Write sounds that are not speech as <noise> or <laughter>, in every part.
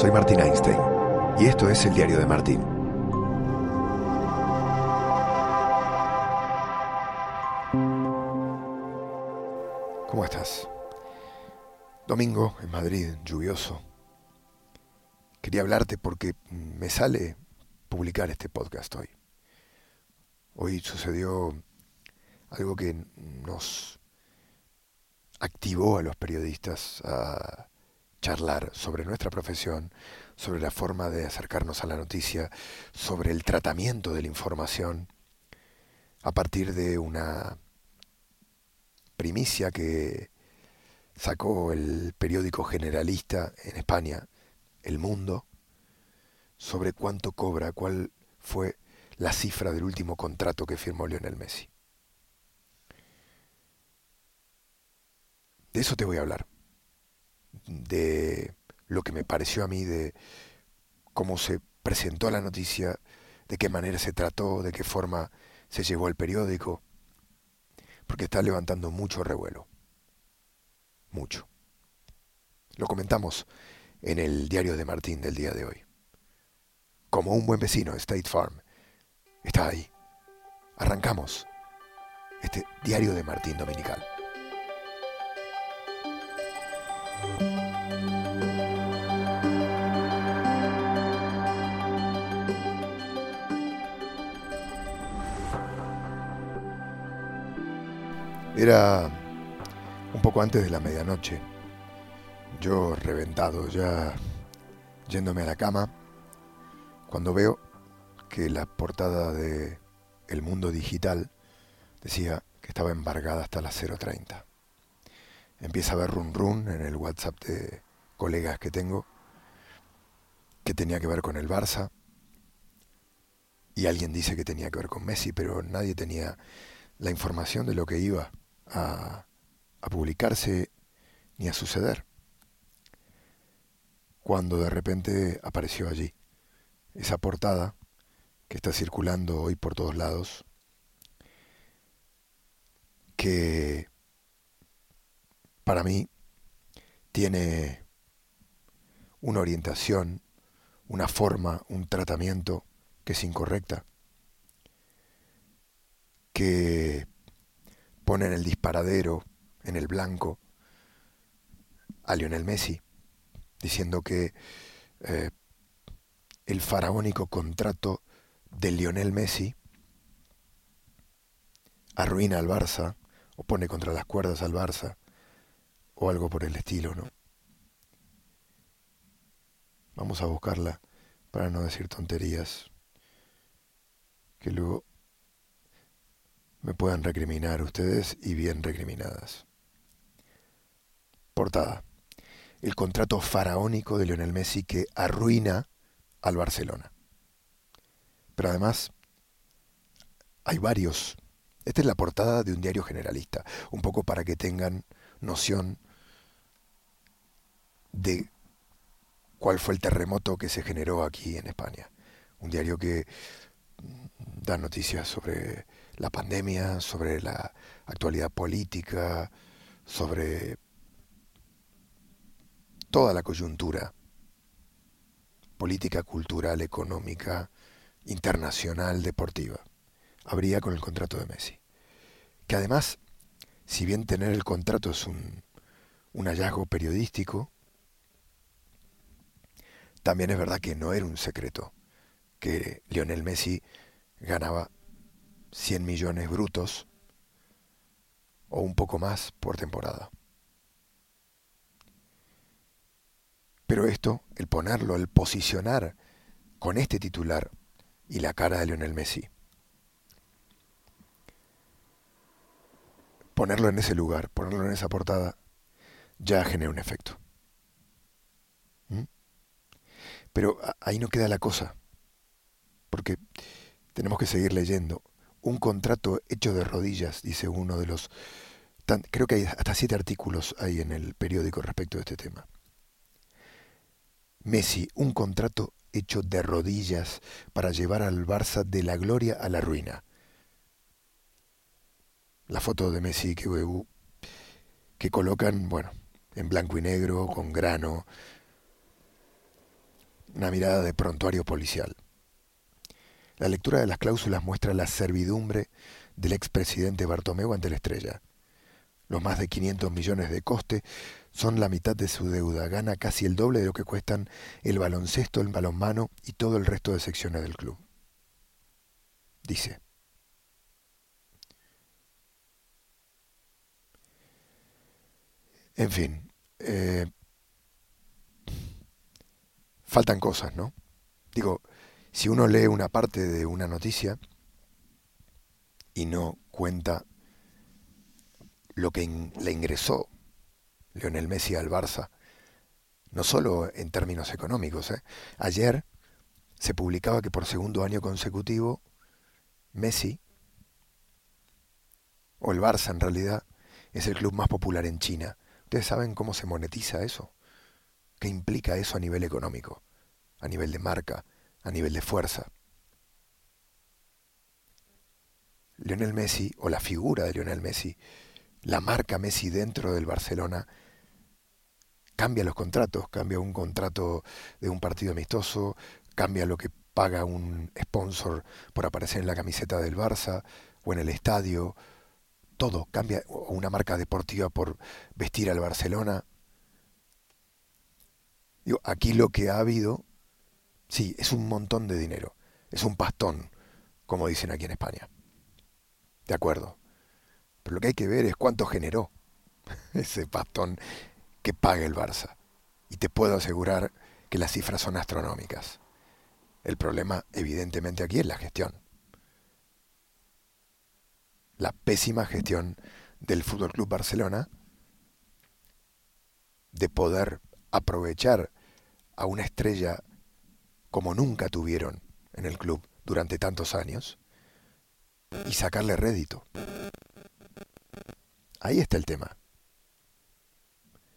soy Martín Einstein y esto es el diario de Martín. ¿Cómo estás? Domingo en Madrid, lluvioso. Quería hablarte porque me sale publicar este podcast hoy. Hoy sucedió algo que nos activó a los periodistas a charlar sobre nuestra profesión, sobre la forma de acercarnos a la noticia, sobre el tratamiento de la información, a partir de una primicia que sacó el periódico generalista en España, El Mundo, sobre cuánto cobra, cuál fue la cifra del último contrato que firmó Lionel Messi. De eso te voy a hablar de lo que me pareció a mí, de cómo se presentó la noticia, de qué manera se trató, de qué forma se llevó el periódico, porque está levantando mucho revuelo. Mucho. Lo comentamos en el diario de Martín del día de hoy. Como un buen vecino, State Farm está ahí. Arrancamos este diario de Martín Dominical. Era un poco antes de la medianoche. Yo reventado, ya yéndome a la cama, cuando veo que la portada de El Mundo Digital decía que estaba embargada hasta las 0.30. Empieza a ver run run en el WhatsApp de colegas que tengo que tenía que ver con el Barça y alguien dice que tenía que ver con Messi, pero nadie tenía la información de lo que iba a, publicarse ni a suceder. Cuando de repente apareció allí esa portada que está circulando hoy por todos lados, que para mí tiene una orientación, una forma, un tratamiento que es incorrecta, que pone en el disparadero, en el blanco, a Lionel Messi, diciendo que eh, el faraónico contrato de Lionel Messi arruina al Barça o pone contra las cuerdas al Barça o algo por el estilo, ¿no? Vamos a buscarla para no decir tonterías que luego me puedan recriminar ustedes y bien recriminadas. Portada. El contrato faraónico de Lionel Messi que arruina al Barcelona. Pero además, hay varios. Esta es la portada de un diario generalista, un poco para que tengan noción de cuál fue el terremoto que se generó aquí en España. Un diario que da noticias sobre la pandemia, sobre la actualidad política, sobre toda la coyuntura política, cultural, económica, internacional, deportiva. Habría con el contrato de Messi. Que además, si bien tener el contrato es un, un hallazgo periodístico, también es verdad que no era un secreto que Lionel Messi ganaba 100 millones brutos o un poco más por temporada. Pero esto, el ponerlo, el posicionar con este titular y la cara de Lionel Messi, ponerlo en ese lugar, ponerlo en esa portada, ya genera un efecto. ¿Mm? Pero ahí no queda la cosa, porque tenemos que seguir leyendo un contrato hecho de rodillas, dice uno de los... creo que hay hasta siete artículos ahí en el periódico respecto de este tema. Messi, un contrato hecho de rodillas para llevar al Barça de la gloria a la ruina. La foto de Messi que, que colocan, bueno, en blanco y negro, con grano, una mirada de prontuario policial. La lectura de las cláusulas muestra la servidumbre del expresidente Bartomeu ante la estrella. Los más de 500 millones de coste son la mitad de su deuda, gana casi el doble de lo que cuestan el baloncesto, el balonmano y todo el resto de secciones del club. Dice, en fin, eh, faltan cosas, ¿no? Digo, si uno lee una parte de una noticia y no cuenta lo que le ingresó Lionel Messi al Barça, no solo en términos económicos. ¿eh? Ayer se publicaba que por segundo año consecutivo Messi, o el Barça en realidad, es el club más popular en China. ¿Ustedes saben cómo se monetiza eso? ¿Qué implica eso a nivel económico, a nivel de marca, a nivel de fuerza? Lionel Messi, o la figura de Lionel Messi, la marca Messi dentro del Barcelona, cambia los contratos, cambia un contrato de un partido amistoso, cambia lo que paga un sponsor por aparecer en la camiseta del Barça o en el estadio, todo cambia, una marca deportiva por vestir al Barcelona. aquí lo que ha habido, sí, es un montón de dinero, es un pastón, como dicen aquí en España. De acuerdo. Pero lo que hay que ver es cuánto generó <laughs> ese pastón que paga el Barça. Y te puedo asegurar que las cifras son astronómicas. El problema, evidentemente, aquí es la gestión. La pésima gestión del Fútbol Club Barcelona de poder aprovechar a una estrella como nunca tuvieron en el club durante tantos años y sacarle rédito. Ahí está el tema.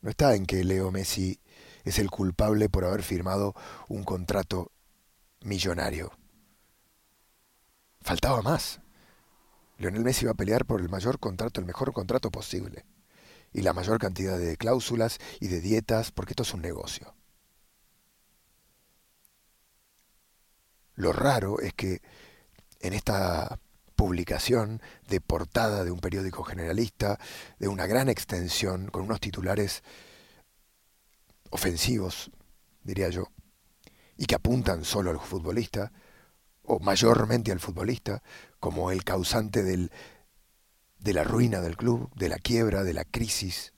No está en que Leo Messi es el culpable por haber firmado un contrato millonario. Faltaba más. Lionel Messi va a pelear por el mayor contrato, el mejor contrato posible. Y la mayor cantidad de cláusulas y de dietas, porque esto es un negocio. Lo raro es que en esta publicación de portada de un periódico generalista, de una gran extensión, con unos titulares ofensivos, diría yo, y que apuntan solo al futbolista, o mayormente al futbolista, como el causante de la ruina del club, de la quiebra, de la crisis.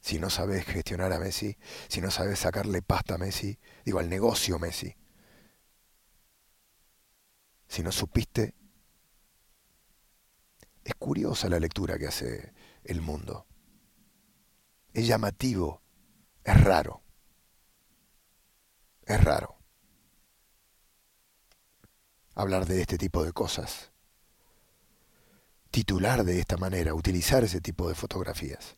Si no sabes gestionar a Messi, si no sabes sacarle pasta a Messi, digo al negocio Messi, si no supiste, es curiosa la lectura que hace el mundo. Es llamativo, es raro. Es raro hablar de este tipo de cosas. Titular de esta manera, utilizar ese tipo de fotografías.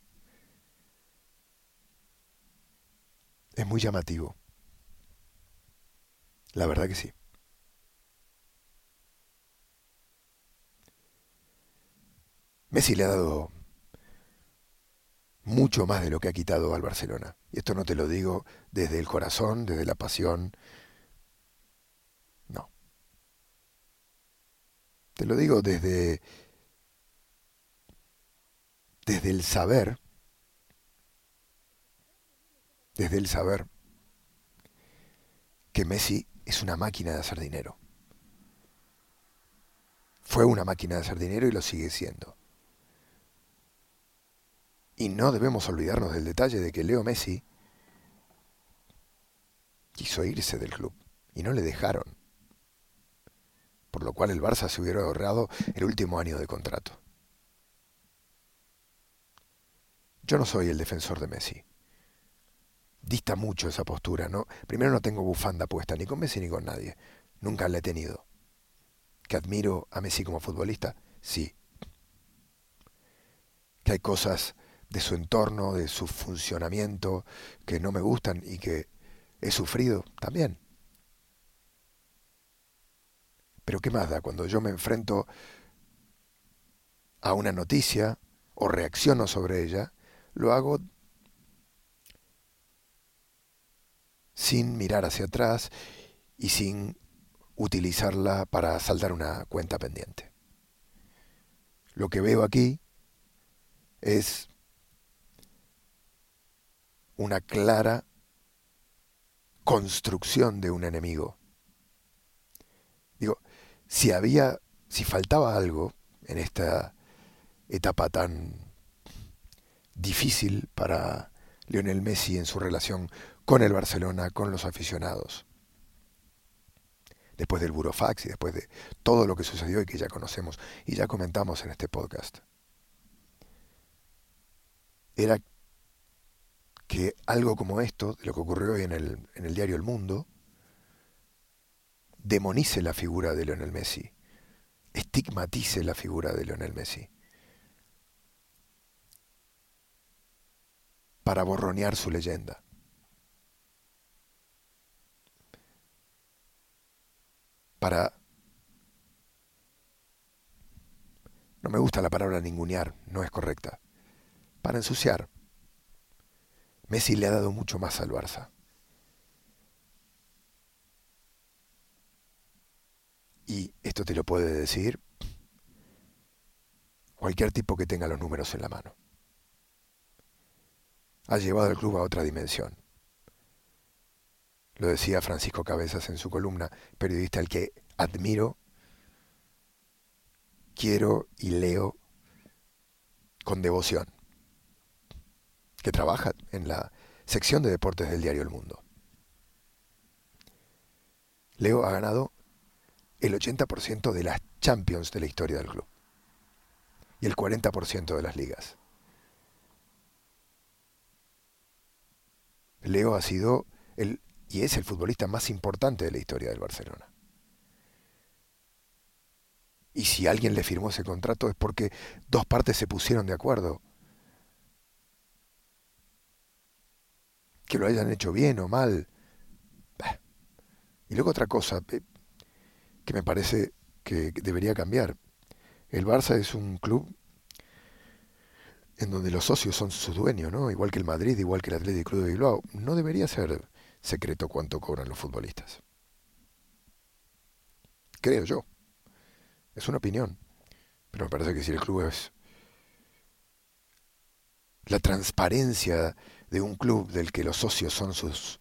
Es muy llamativo. La verdad que sí. Messi le ha dado mucho más de lo que ha quitado al Barcelona. Y esto no te lo digo desde el corazón, desde la pasión. No. Te lo digo desde desde el saber desde el saber que Messi es una máquina de hacer dinero. Fue una máquina de hacer dinero y lo sigue siendo. Y no debemos olvidarnos del detalle de que Leo Messi quiso irse del club y no le dejaron. Por lo cual el Barça se hubiera ahorrado el último año de contrato. Yo no soy el defensor de Messi. Dista mucho esa postura, ¿no? Primero no tengo bufanda puesta ni con Messi ni con nadie. Nunca la he tenido. ¿Que admiro a Messi como futbolista? Sí. Que hay cosas de su entorno, de su funcionamiento, que no me gustan y que he sufrido también. Pero ¿qué más da cuando yo me enfrento a una noticia o reacciono sobre ella? Lo hago sin mirar hacia atrás y sin utilizarla para saldar una cuenta pendiente. Lo que veo aquí es una clara construcción de un enemigo. Digo, si había, si faltaba algo en esta etapa tan difícil para Lionel Messi en su relación con el Barcelona, con los aficionados, después del burofax y después de todo lo que sucedió y que ya conocemos y ya comentamos en este podcast, era que algo como esto, de lo que ocurrió hoy en el, en el diario El Mundo, demonice la figura de Lionel Messi, estigmatice la figura de Lionel Messi, para borronear su leyenda. Para... No me gusta la palabra ningunear, no es correcta. Para ensuciar, Messi le ha dado mucho más al Barça. Y esto te lo puede decir cualquier tipo que tenga los números en la mano. Ha llevado al club a otra dimensión. Lo decía Francisco Cabezas en su columna, periodista al que admiro, quiero y leo con devoción que trabaja en la sección de deportes del diario El Mundo. Leo ha ganado el 80% de las Champions de la historia del club y el 40% de las ligas. Leo ha sido el y es el futbolista más importante de la historia del Barcelona. Y si alguien le firmó ese contrato es porque dos partes se pusieron de acuerdo que lo hayan hecho bien o mal. Y luego otra cosa que me parece que debería cambiar. El Barça es un club en donde los socios son sus dueños, ¿no? Igual que el Madrid, igual que el Atlético Club de Bilbao. No debería ser secreto cuánto cobran los futbolistas. Creo yo. Es una opinión. Pero me parece que si el club es la transparencia de un club del que los socios son sus,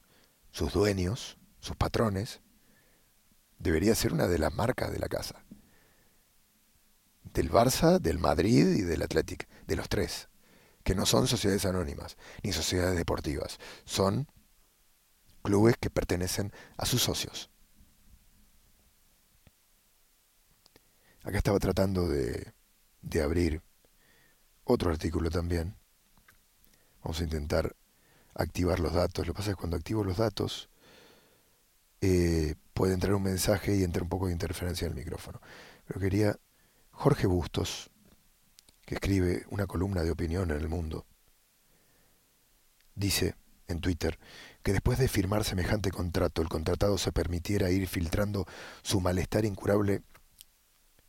sus dueños, sus patrones, debería ser una de las marcas de la casa. Del Barça, del Madrid y del Athletic, de los tres, que no son sociedades anónimas ni sociedades deportivas, son clubes que pertenecen a sus socios. Acá estaba tratando de, de abrir otro artículo también. Vamos a intentar activar los datos. Lo que pasa es que cuando activo los datos eh, puede entrar un mensaje y entrar un poco de interferencia en el micrófono. Pero quería Jorge Bustos, que escribe una columna de opinión en el mundo, dice en Twitter que después de firmar semejante contrato, el contratado se permitiera ir filtrando su malestar incurable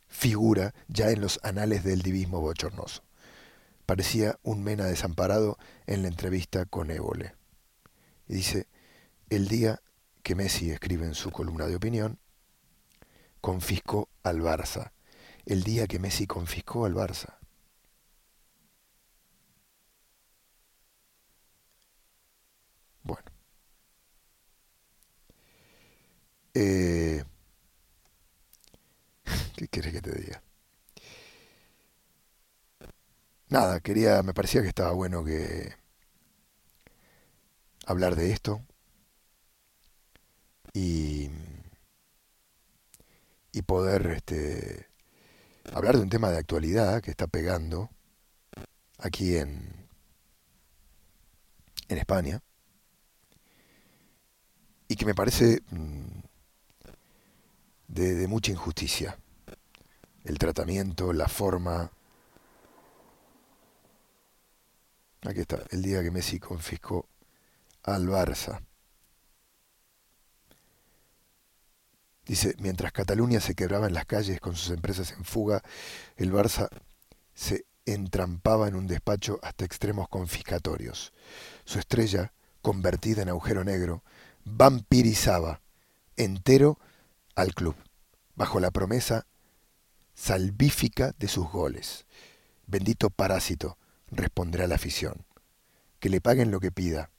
figura ya en los anales del divismo bochornoso. Parecía un Mena desamparado en la entrevista con Évole. Y dice, el día que Messi escribe en su columna de opinión, confiscó al Barça. El día que Messi confiscó al Barça. Bueno. Eh, <laughs> ¿Qué quieres que te diga? Nada, quería, me parecía que estaba bueno que hablar de esto y, y poder este, hablar de un tema de actualidad que está pegando aquí en, en España y que me parece mm, de, de mucha injusticia. El tratamiento, la forma, Aquí está, el día que Messi confiscó al Barça. Dice, mientras Cataluña se quebraba en las calles con sus empresas en fuga, el Barça se entrampaba en un despacho hasta extremos confiscatorios. Su estrella, convertida en agujero negro, vampirizaba entero al club, bajo la promesa salvífica de sus goles. Bendito parásito, responderá la afición. Que le paguen lo que pida,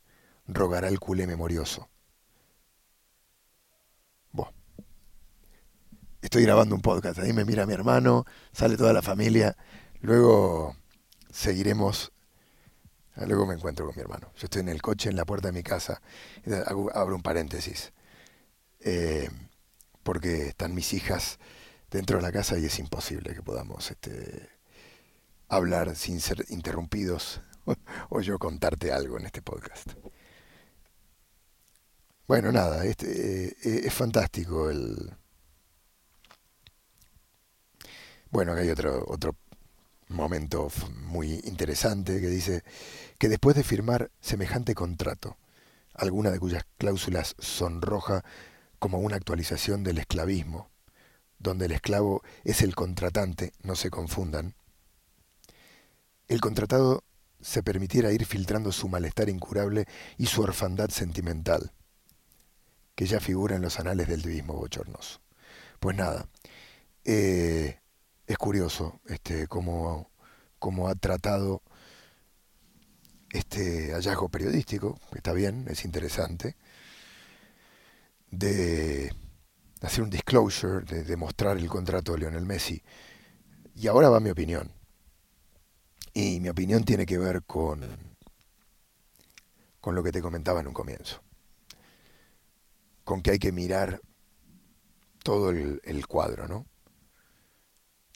rogará el culé memorioso. Estoy grabando un podcast, ahí me mira mi hermano, sale toda la familia, luego seguiremos Ah, luego me encuentro con mi hermano. Yo estoy en el coche, en la puerta de mi casa. abro un paréntesis. Eh, porque están mis hijas dentro de la casa y es imposible que podamos este, hablar sin ser interrumpidos <laughs> o, yo contarte algo en este podcast. Bueno, nada, este, eh, es fantástico el... Bueno, hay otro, otro momento muy interesante que dice que después de firmar semejante contrato, alguna de cuyas cláusulas sonroja como una actualización del esclavismo, donde el esclavo es el contratante, no se confundan, el contratado se permitiera ir filtrando su malestar incurable y su orfandad sentimental, que ya figura en los anales del divismo bochornoso. Pues nada, eh, es curioso este, cómo, cómo ha tratado este hallazgo periodístico, que está bien, es interesante, de hacer un disclosure, de demostrar el contrato de Lionel Messi. Y ahora va mi opinión. Y mi opinión tiene que ver con, con lo que te comentaba en un comienzo. Con que hay que mirar todo el, cuadro, ¿no?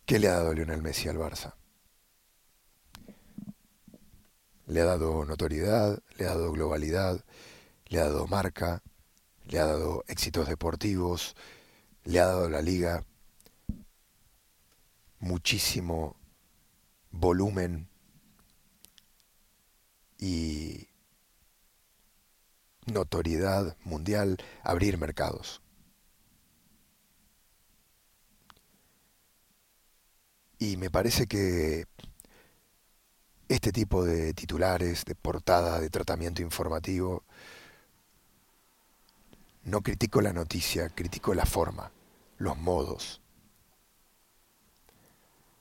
¿Qué le ha dado Lionel Messi al Barça? Le ha dado notoriedad, le ha dado globalidad, le ha dado marca, le ha dado éxitos deportivos, le ha dado la liga muchísimo volumen y notoriedad mundial, abrir mercados. Y me parece que este tipo de titulares, de portada, de tratamiento informativo, no critico la noticia, critico la forma, los modos,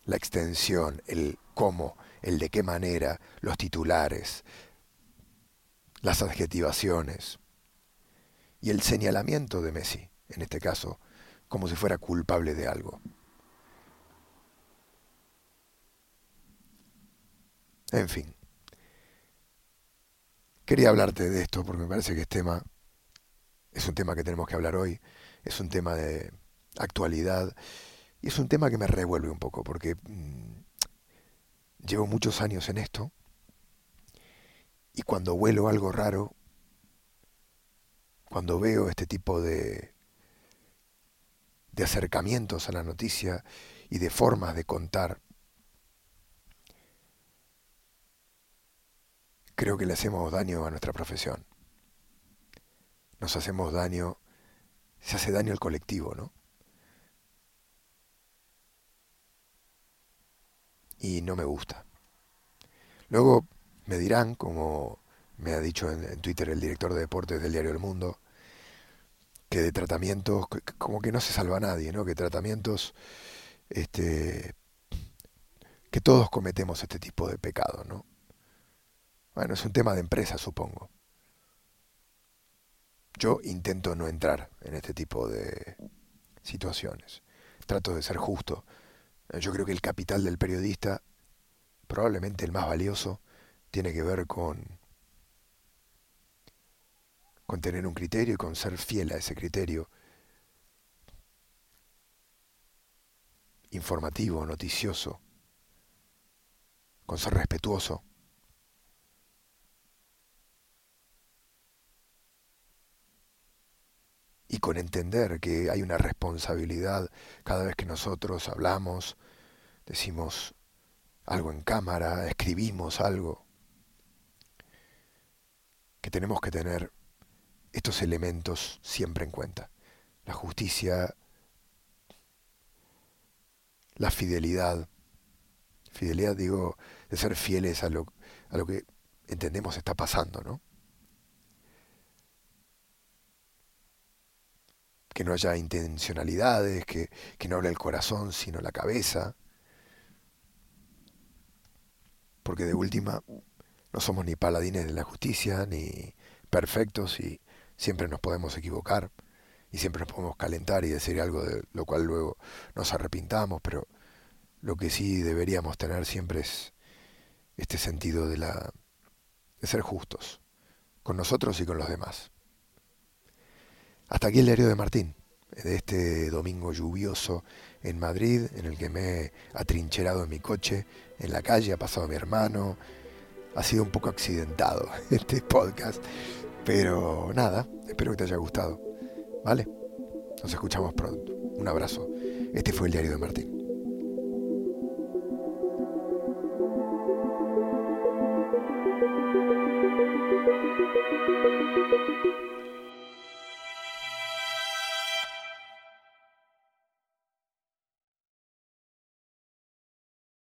la extensión, el cómo, el de qué manera, los titulares, las adjetivaciones y el señalamiento de Messi, en este caso, como si fuera culpable de algo. En fin. Quería hablarte de esto porque me parece que es tema, es un tema que tenemos que hablar hoy, es un tema de actualidad y es un tema que me revuelve un poco porque mm, llevo muchos años en esto y cuando huelo algo raro, cuando veo este tipo de, de acercamientos a la noticia y de formas de contar creo que le hacemos daño a nuestra profesión. Nos hacemos daño, se hace daño al colectivo, ¿no? Y no me gusta. Luego me dirán, como me ha dicho en, Twitter el director de deportes del diario El Mundo, que de tratamientos, como que no se salva a nadie, ¿no? Que tratamientos, este, que todos cometemos este tipo de pecado, ¿no? Bueno, es un tema de empresa, supongo. Yo intento no entrar en este tipo de situaciones. Trato de ser justo. Yo creo que el capital del periodista, probablemente el más valioso, tiene que ver con, con tener un criterio y con ser fiel a ese criterio informativo, noticioso, con ser respetuoso y con entender que hay una responsabilidad cada vez que nosotros hablamos, decimos algo en cámara, escribimos algo, que tenemos que tener estos elementos siempre en cuenta. La justicia, la fidelidad, fidelidad digo, de ser fieles a lo, a lo que entendemos está pasando, ¿no? Que no haya intencionalidades, que, que no hable el corazón sino la cabeza. Porque de última no somos ni paladines de la justicia, ni perfectos y siempre nos podemos equivocar y siempre nos podemos calentar y decir algo de lo cual luego nos arrepintamos, pero lo que sí deberíamos tener siempre es este sentido de la de ser justos con nosotros y con los demás. Hasta aquí el diario de Martín, de este domingo lluvioso en Madrid, en el que me he atrincherado en mi coche, en la calle, ha pasado mi hermano. Ha sido un poco accidentado <laughs> este podcast, pero nada, espero que te haya gustado. ¿Vale? Nos escuchamos pronto. Un abrazo. Este fue el diario de Martín.